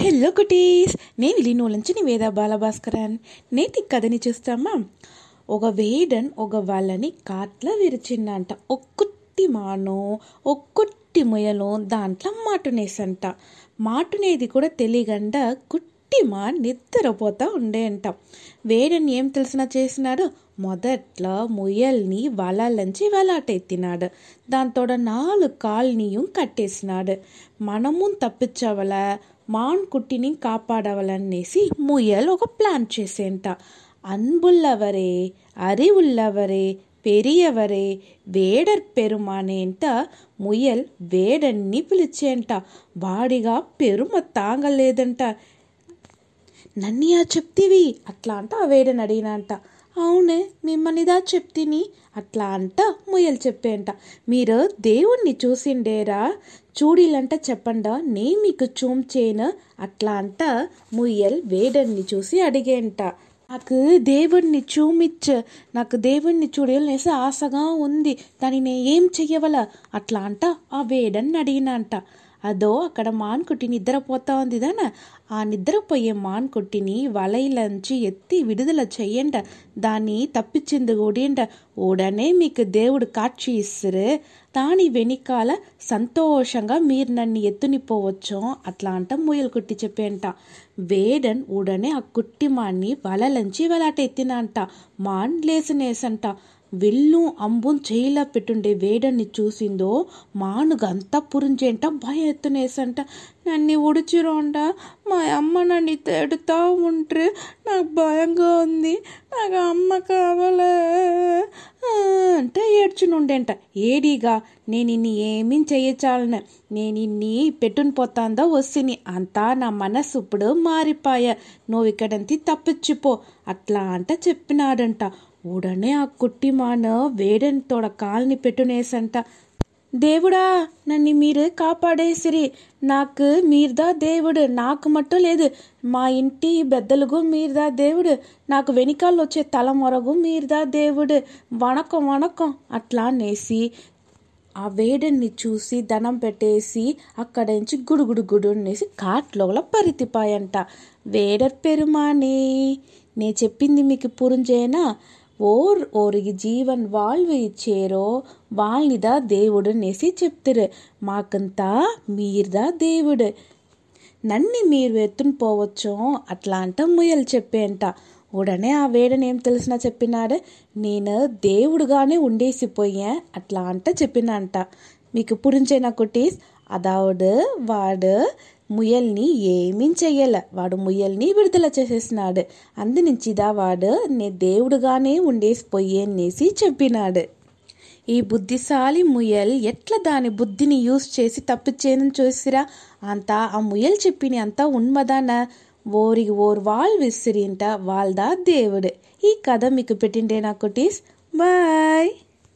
Hello cuties నేను లీనోలంచి నివేద బాలభాస్కరన్. నేటి కథని చూస్తామా? ఒక వేడన్ ఒక వాళ్ళని కాట్ల విరిచిందంట. ఒక్కొట్టి మానో ఒక్కొట్టి ముయలో దాంట్లో మాటునేసంట మాటునేది కూడా తెలియకుండా కుట్టి మా నిద్రపోతూ ఉండే వేడని ఏం తెలిసినా చేసినాడు. మొదట్లో ముయల్ని వలలంచి వెలాటెత్తినాడు. దాంతోడ నాలుగు కాలనీయం కట్టేసినాడు. మనము తప్పించవల మాన్ కుట్టిని కాపాడవలనేసి ముయల్ ఒక ప్లాన్ చేసేంట அன்புள்ளவரே అరివుల్లవరే పెరియవరే వేడర్ పెరుమానేంట. ముయల్ వేడన్ని పిలిచేంట వాడిగా పెరుమ తాగలేదంట. నన్నియా చెప్తివి? అట్లా అంట ఆ వేడని అడిగినంట. అవునే మిమ్మల్నిదా చెప్తిని? అట్లా అంట ముయ్యలు చెప్పేంట మీరు దేవుణ్ణి చూసిండేరా? చూడిలంట చెప్పండా నే మీకు చూంచేను? అట్లా అంట ముయ్యల్ వేడన్ని చూసి అడిగేంట. నాకు దేవుణ్ణి చూమిచ్చ నాకు దేవుణ్ణి చూడాలనేసి ఆశగా ఉంది. దాన్ని నేను ఏం చెయ్యవల? అట్లా అంట ఆ వేడన్ని అడిగినంట. అదో అక్కడ మాన్కుట్టి నిద్రపోతా ఉంది దాన ఆ నిద్రపోయే మాన్కుట్టిని వలయిలంచి ఎత్తి విడుదల చెయ్యంట. దాన్ని తప్పించింది ఓడేంట. ఓడనే మీకు దేవుడు కాక్షి ఇస్తురు దాని వెనికాల సంతోషంగా మీరు నన్ను ఎత్తునిపోవచ్చు అట్లా అంట ముయలు కుట్టి చెప్పేంట. వేడన్ ఉడనే ఆ కుట్టి మాన్ని వలలంచి వెలాట ఎత్తినంట మాన్ లేసినేసంట విల్లు అంబుం చేయిలా పెట్టుండే వేడన్ని చూసిందో మానుగంతా పురించేంట భయం ఎత్తునేసంట. నన్ను ఉడిచిరోంట మా అమ్మ నన్ను తేడుతా ఉంటే నాకు భయంగా ఉంది నాకు అమ్మ కావాలే అంటే ఏడ్చునుండేంట. ఏడిగా నేను ఇన్ని ఏమీ చెయ్యచాలన నేను ఇన్ని పెట్టుని పోతాందో వస్తుని అంతా నా మనసు ఇప్పుడు మారిపాయ. నువ్వు ఇక్కడంతి తప్పించిపో అట్లా అంట చెప్పినాడంట. ఉడనే ఆ కుట్టి మాన వేడని తోడ కాల్ని పెట్టునేసంట. దేవుడా నన్ను మీరు కాపాడేసిరి. నాకు మీరుదా దేవుడు నాకు మట్టు లేదు. మా ఇంటి బెద్దలుగు మీరుదా దేవుడు. నాకు వెనకాల వచ్చే తల మొరగు మీరుదా దేవుడు. వణకం వణకం. అట్లా అనేసి ఆ వేడన్ని చూసి దనం పెట్టేసి అక్కడ నుంచి గుడుగుడు గుడు అనేసి కాట్లోల పరితిపాయంట. వేడర్ పెరుమానే నే చెప్పింది మీకు పురుంజేనా? ఓర్ ಓರಿಗೆ జీవన్ వాళ్ళు ఇచ్చేరో వాళ్ళనిదా దేవుడు ನೆಸಿ చెప్తురు మాకంతా మీరుదా దేవుడు నన్ని మీరు ఎత్తుని పోవచ్చు అట్లా అంట ముయ్యలు చెప్పేంట ఉడనే ఆ వేడనేం తెలిసినా చెప్పినాడు నేను దేవుడుగానే ఉండేసిపోయా అట్లా అంట చెప్పినంట మీకు పురించే నా కుటీస్ అదావుడు వాడు ముయల్ని ఏమీ చెయ్యల. వాడు ముయల్ని విడుదల చేసేసినాడు. అందునుంచిదా వాడు నే దేవుడుగానే ఉండేసిపోయేనేసి చెప్పినాడు. ఈ బుద్ధిశాలి ముయల్ ఎట్లా దాని బుద్ధిని యూస్ చేసి తప్పించేదని చూసిరా? అంతా ఆ ముయల్ చెప్పిన అంతా ఉన్మదాన? ఓరికి ఓర్ వాల్ విసిరింట వాళ్ళదా దేవుడు. ఈ కథ మీకు పెట్టిండే నా కుటీస్. బాయ్!